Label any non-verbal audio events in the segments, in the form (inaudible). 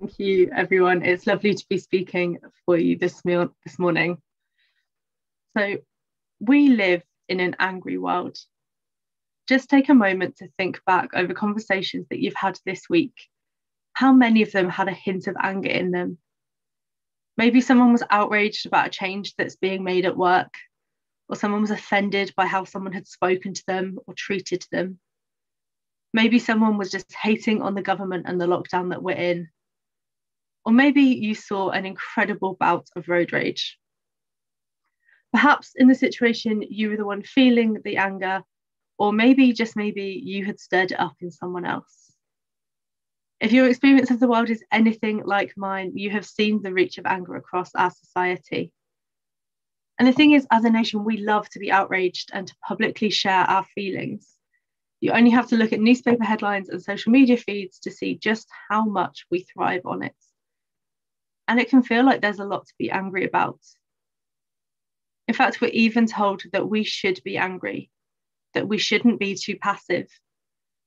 Thank you, everyone. It's lovely to be speaking for you this, this morning. So, we live in an angry world. Just take a moment to think back over conversations that you've had this week. How many of them had a hint of anger in them? Maybe someone was outraged about a change that's being made at work, or someone was offended by how someone had spoken to them or treated them. Maybe someone was just hating on the government and the lockdown that we're in or maybe you saw an incredible bout of road rage. Perhaps in the situation, you were the one feeling the anger, or maybe, just maybe, you had stirred it up in someone else. If your experience of the world is anything like mine, you have seen the reach of anger across our society. And the thing is, as a nation, we love to be outraged and to publicly share our feelings. You only have to look at newspaper headlines and social media feeds to see just how much we thrive on it and it can feel like there's a lot to be angry about. In fact, we're even told that we should be angry, that we shouldn't be too passive,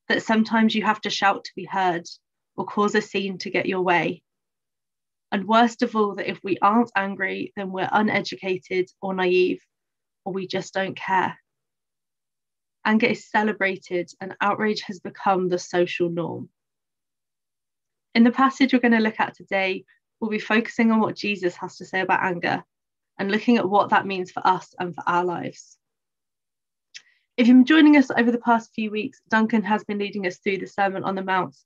that sometimes you have to shout to be heard or cause a scene to get your way. And worst of all, that if we aren't angry, then we're uneducated or naive, or we just don't care. Anger is celebrated, and outrage has become the social norm. In the passage we're going to look at today, we'll be focusing on what Jesus has to say about anger and looking at what that means for us and for our lives. If you're joining us over the past few weeks, Duncan has been leading us through the Sermon on the Mount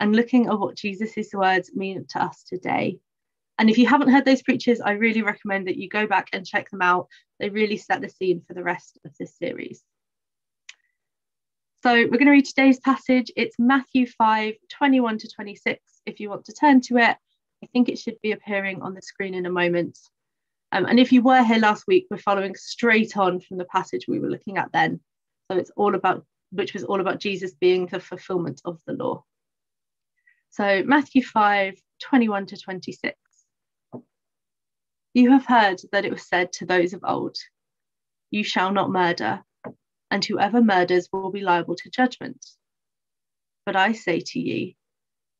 and looking at what Jesus' words mean to us today. And if you haven't heard those preachers, I really recommend that you go back and check them out. They really set the scene for the rest of this series. So we're going to read today's passage. It's Matthew 5 21 to 26, if you want to turn to it. I think it should be appearing on the screen in a moment. Um, and if you were here last week, we're following straight on from the passage we were looking at then. So it's all about, which was all about Jesus being the fulfillment of the law. So Matthew 5 21 to 26. You have heard that it was said to those of old, You shall not murder, and whoever murders will be liable to judgment. But I say to you,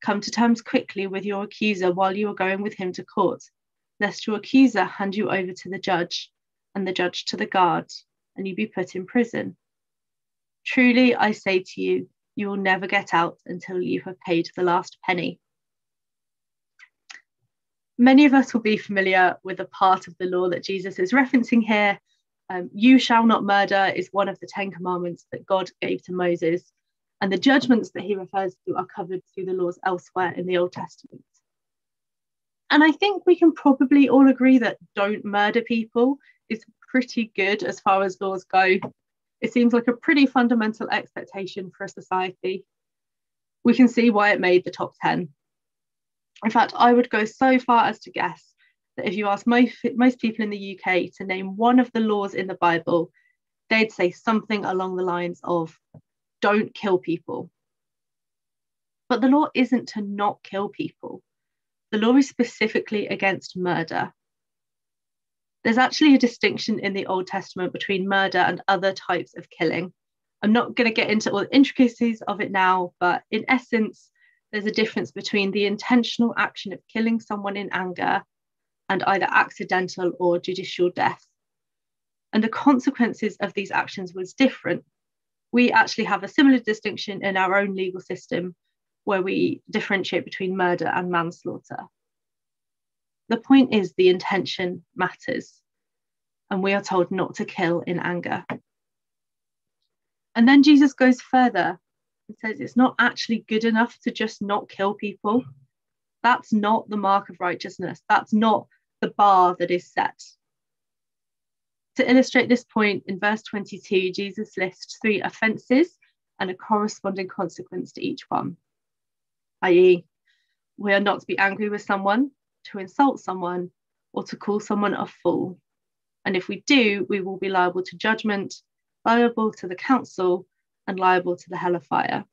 Come to terms quickly with your accuser while you are going with him to court, lest your accuser hand you over to the judge, and the judge to the guard, and you be put in prison. Truly, I say to you, you will never get out until you have paid the last penny. Many of us will be familiar with the part of the law that Jesus is referencing here. Um, you shall not murder is one of the Ten Commandments that God gave to Moses and the judgments that he refers to are covered through the laws elsewhere in the Old Testament. And I think we can probably all agree that don't murder people is pretty good as far as laws go. It seems like a pretty fundamental expectation for a society. We can see why it made the top 10. In fact, I would go so far as to guess that if you ask most, most people in the UK to name one of the laws in the Bible, they'd say something along the lines of don't kill people. But the law isn't to not kill people. The law is specifically against murder. There's actually a distinction in the Old Testament between murder and other types of killing. I'm not going to get into all the intricacies of it now, but in essence, there's a difference between the intentional action of killing someone in anger and either accidental or judicial death. And the consequences of these actions was different we actually have a similar distinction in our own legal system where we differentiate between murder and manslaughter. The point is the intention matters, and we are told not to kill in anger. And then Jesus goes further and says it's not actually good enough to just not kill people. That's not the mark of righteousness. That's not the bar that is set. To illustrate this point, in verse 22, Jesus lists three offences and a corresponding consequence to each one, i.e., we are not to be angry with someone, to insult someone, or to call someone a fool. And if we do, we will be liable to judgment, liable to the council, and liable to the hell of fire.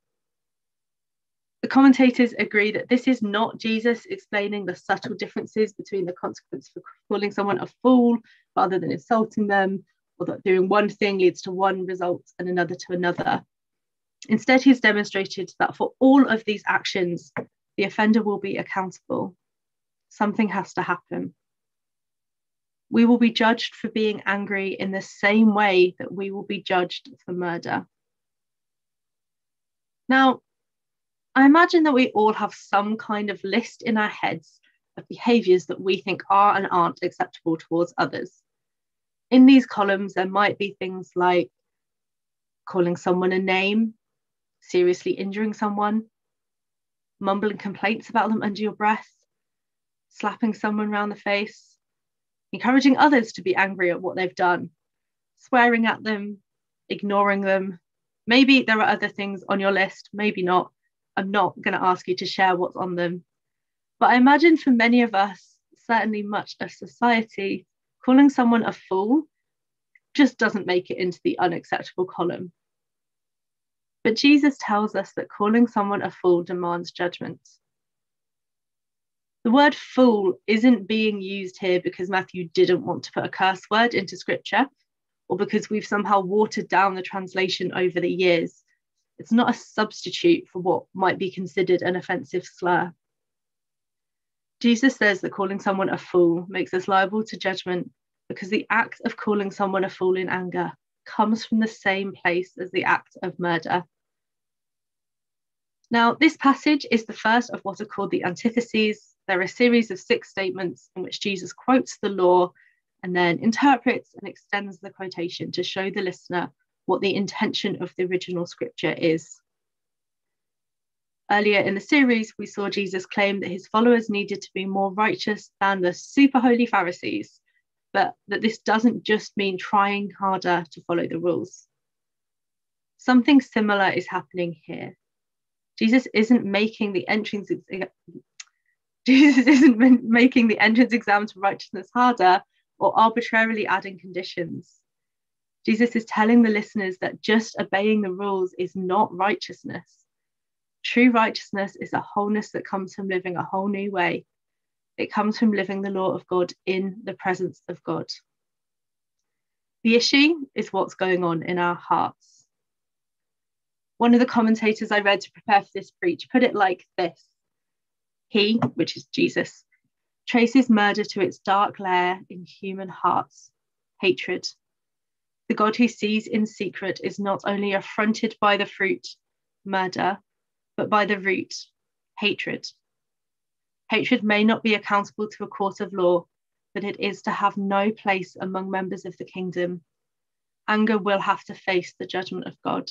The commentators agree that this is not Jesus explaining the subtle differences between the consequence for calling someone a fool rather than insulting them, or that doing one thing leads to one result and another to another. Instead, he's demonstrated that for all of these actions, the offender will be accountable. Something has to happen. We will be judged for being angry in the same way that we will be judged for murder. Now, I imagine that we all have some kind of list in our heads of behaviours that we think are and aren't acceptable towards others. In these columns, there might be things like calling someone a name, seriously injuring someone, mumbling complaints about them under your breath, slapping someone around the face, encouraging others to be angry at what they've done, swearing at them, ignoring them. Maybe there are other things on your list, maybe not. I'm not going to ask you to share what's on them. But I imagine for many of us, certainly much of society, calling someone a fool just doesn't make it into the unacceptable column. But Jesus tells us that calling someone a fool demands judgment. The word fool isn't being used here because Matthew didn't want to put a curse word into scripture or because we've somehow watered down the translation over the years. It's not a substitute for what might be considered an offensive slur. Jesus says that calling someone a fool makes us liable to judgment because the act of calling someone a fool in anger comes from the same place as the act of murder. Now, this passage is the first of what are called the antitheses. They're a series of six statements in which Jesus quotes the law and then interprets and extends the quotation to show the listener what the intention of the original scripture is. Earlier in the series, we saw Jesus claim that his followers needed to be more righteous than the super holy Pharisees, but that this doesn't just mean trying harder to follow the rules. Something similar is happening here. Jesus isn't making the entrance Jesus (laughs) isn't making the entrance exam to righteousness harder or arbitrarily adding conditions. Jesus is telling the listeners that just obeying the rules is not righteousness. True righteousness is a wholeness that comes from living a whole new way. It comes from living the law of God in the presence of God. The issue is what's going on in our hearts. One of the commentators I read to prepare for this preach put it like this He, which is Jesus, traces murder to its dark lair in human hearts hatred. The God who sees in secret is not only affronted by the fruit, murder, but by the root, hatred. Hatred may not be accountable to a court of law, but it is to have no place among members of the kingdom. Anger will have to face the judgment of God.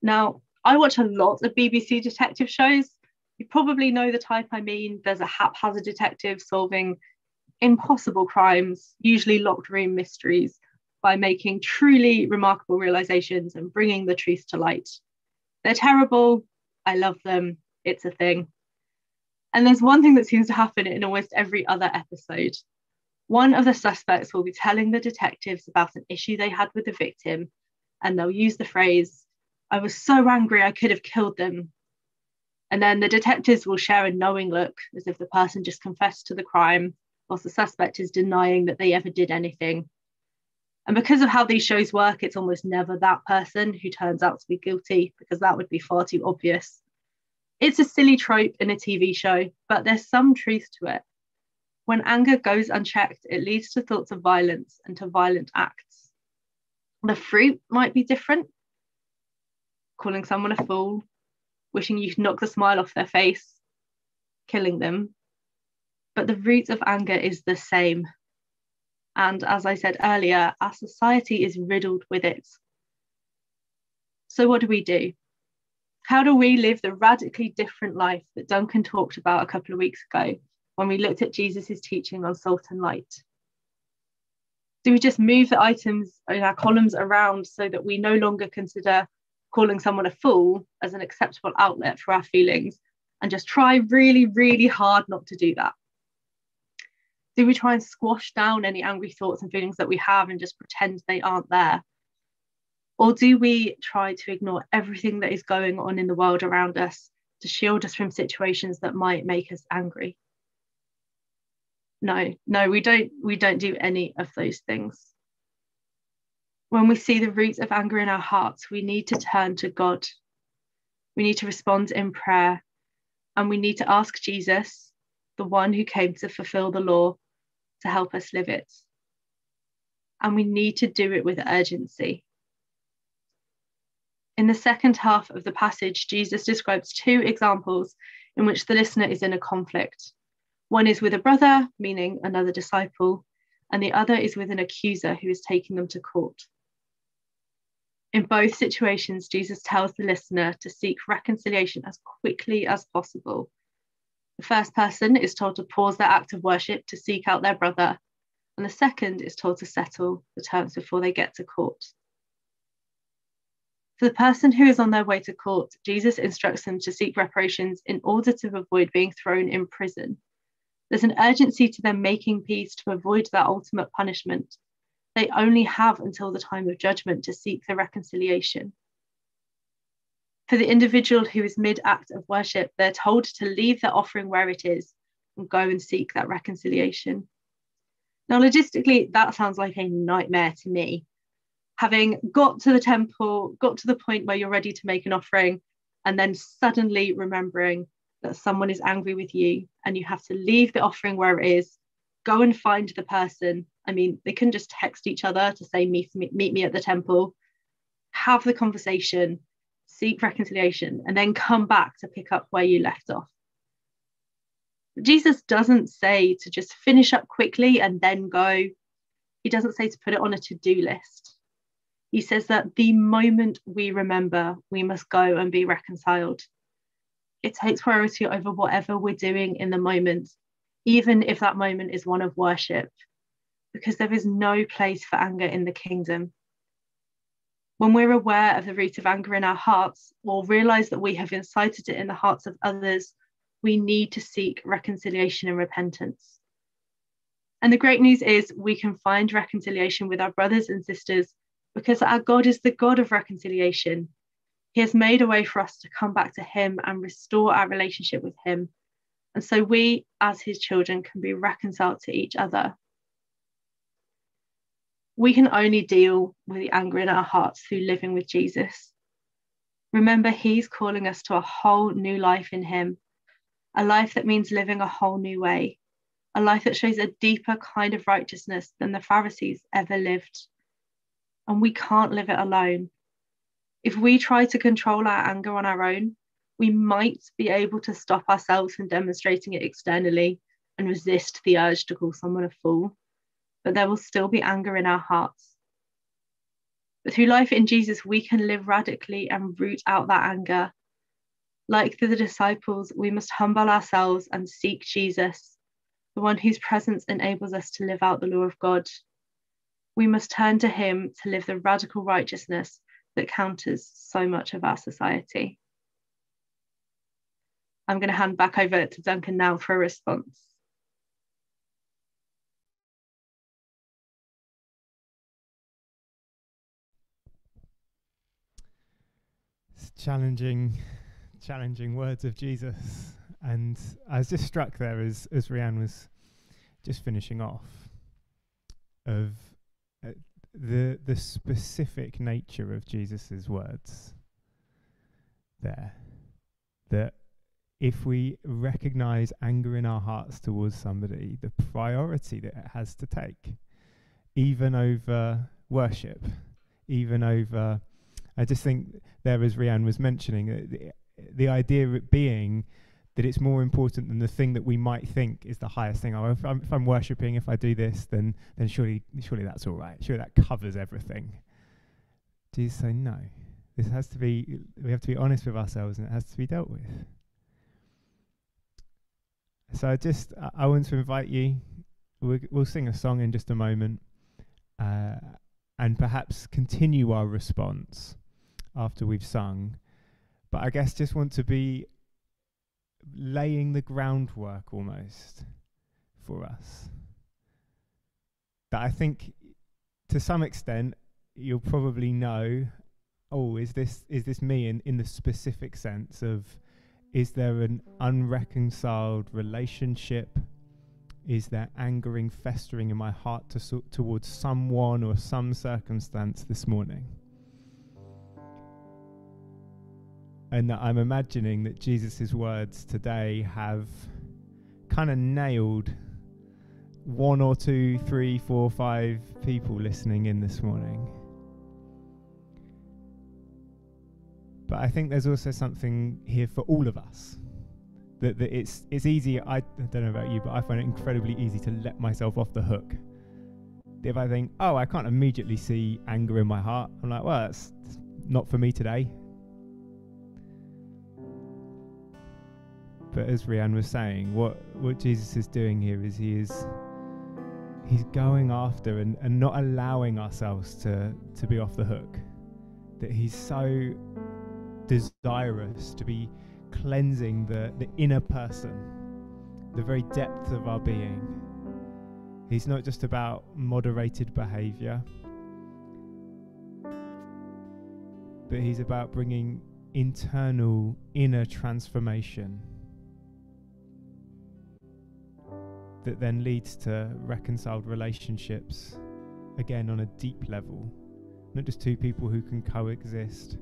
Now, I watch a lot of BBC detective shows. You probably know the type I mean. There's a haphazard detective solving impossible crimes, usually locked room mysteries, by making truly remarkable realizations and bringing the truth to light. They're terrible. I love them. It's a thing. And there's one thing that seems to happen in almost every other episode. One of the suspects will be telling the detectives about an issue they had with the victim, and they'll use the phrase, I was so angry I could have killed them. And then the detectives will share a knowing look as if the person just confessed to the crime, whilst the suspect is denying that they ever did anything. And because of how these shows work, it's almost never that person who turns out to be guilty because that would be far too obvious. It's a silly trope in a TV show, but there's some truth to it. When anger goes unchecked, it leads to thoughts of violence and to violent acts. The fruit might be different, calling someone a fool, wishing you could knock the smile off their face, killing them. But the root of anger is the same. And as I said earlier, our society is riddled with it. So, what do we do? How do we live the radically different life that Duncan talked about a couple of weeks ago when we looked at Jesus' teaching on salt and light? Do we just move the items in our columns around so that we no longer consider calling someone a fool as an acceptable outlet for our feelings and just try really, really hard not to do that? Do we try and squash down any angry thoughts and feelings that we have and just pretend they aren't there? Or do we try to ignore everything that is going on in the world around us to shield us from situations that might make us angry? No, no, we don't we don't do any of those things. When we see the roots of anger in our hearts, we need to turn to God. We need to respond in prayer and we need to ask Jesus, the one who came to fulfill the law, to help us live it. And we need to do it with urgency. In the second half of the passage, Jesus describes two examples in which the listener is in a conflict. One is with a brother, meaning another disciple, and the other is with an accuser who is taking them to court. In both situations, Jesus tells the listener to seek reconciliation as quickly as possible. The first person is told to pause their act of worship to seek out their brother, and the second is told to settle the terms before they get to court. For the person who is on their way to court, Jesus instructs them to seek reparations in order to avoid being thrown in prison. There's an urgency to them making peace to avoid that ultimate punishment. They only have until the time of judgment to seek the reconciliation. For the individual who is mid act of worship, they're told to leave their offering where it is and go and seek that reconciliation. Now, logistically, that sounds like a nightmare to me having got to the temple, got to the point where you're ready to make an offering, and then suddenly remembering that someone is angry with you and you have to leave the offering where it is, go and find the person. I mean, they can just text each other to say, meet meet me at the temple, have the conversation, seek reconciliation, and then come back to pick up where you left off. Jesus doesn't say to just finish up quickly and then go. He doesn't say to put it on a to do list. He says that the moment we remember, we must go and be reconciled. It takes priority over whatever we're doing in the moment, even if that moment is one of worship, because there is no place for anger in the kingdom. When we're aware of the root of anger in our hearts or realize that we have incited it in the hearts of others, we need to seek reconciliation and repentance. And the great news is we can find reconciliation with our brothers and sisters because our God is the God of reconciliation. He has made a way for us to come back to Him and restore our relationship with Him. And so we, as His children, can be reconciled to each other. We can only deal with the anger in our hearts through living with Jesus. Remember, He's calling us to a whole new life in Him, a life that means living a whole new way, a life that shows a deeper kind of righteousness than the Pharisees ever lived and we can't live it alone. If we try to control our anger on our own, we might be able to stop ourselves from demonstrating it externally and resist the urge to call someone a fool, but there will still be anger in our hearts. But through life in Jesus, we can live radically and root out that anger. Like the disciples, we must humble ourselves and seek Jesus, the one whose presence enables us to live out the law of God we must turn to him to live the radical righteousness that counters so much of our society. I'm going to hand back over to Duncan now for a response. Challenging, challenging words of Jesus. And I was just struck there as, as Rianne was just finishing off of uh, the the specific nature of Jesus's words there that if we recognize anger in our hearts towards somebody the priority that it has to take even over worship even over I just think there as Rianne was mentioning the, the idea being that it's more important than the thing that we might think is the highest thing. Oh, if I'm, if I'm worshipping, if I do this, then then surely surely that's all right. Surely that covers everything. Jesus say no. This has to be. We have to be honest with ourselves, and it has to be dealt with. So I just I, I want to invite you. We'll, we'll sing a song in just a moment, uh, and perhaps continue our response after we've sung. But I guess just want to be laying the groundwork almost for us. That I think to some extent you'll probably know oh is this is this me in, in the specific sense of is there an unreconciled relationship is there angering festering in my heart to so, towards someone or some circumstance this morning and that I'm imagining that Jesus' words today have kind of nailed one or two, three, four, five people listening in this morning. But I think there's also something here for all of us. That, that it's it's easy. I, I don't know about you, but I find it incredibly easy to let myself off the hook. If I think, oh, I can't immediately see anger in my heart, I'm like, well, that's not for me today. But as Rianne was saying, what, what Jesus is doing here is he is he's going after and, and not allowing ourselves to, to be off the hook. That he's so desirous to be cleansing the, the inner person, the very depth of our being. He's not just about moderated behavior, but he's about bringing internal inner transformation that then leads to reconciled relationships, again on a deep level, not just two people who can coexist.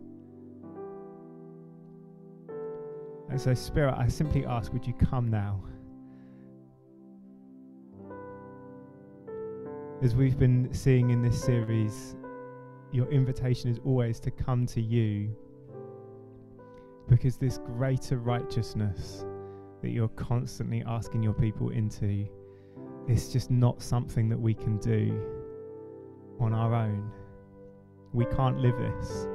And so, Spirit, I simply ask, would you come now? As we've been seeing in this series, your invitation is always to come to you because this greater righteousness that you're constantly asking your people into is just not something that we can do on our own. We can't live this.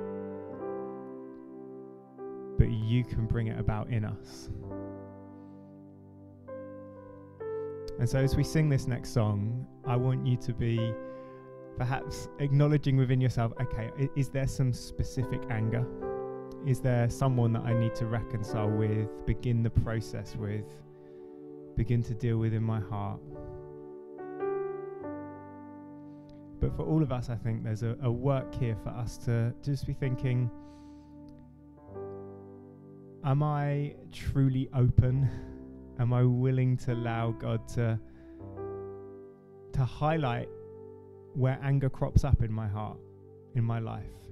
But you can bring it about in us. And so, as we sing this next song, I want you to be perhaps acknowledging within yourself okay, is there some specific anger? Is there someone that I need to reconcile with, begin the process with, begin to deal with in my heart? But for all of us, I think there's a, a work here for us to just be thinking Am I truly open? Am I willing to allow God to, to highlight where anger crops up in my heart, in my life?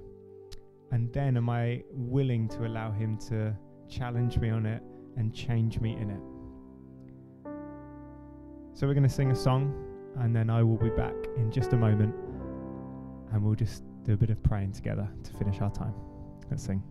And then am I willing to allow Him to challenge me on it and change me in it? So we're going to sing a song and then I will be back in just a moment and we'll just do a bit of praying together to finish our time. Let's sing.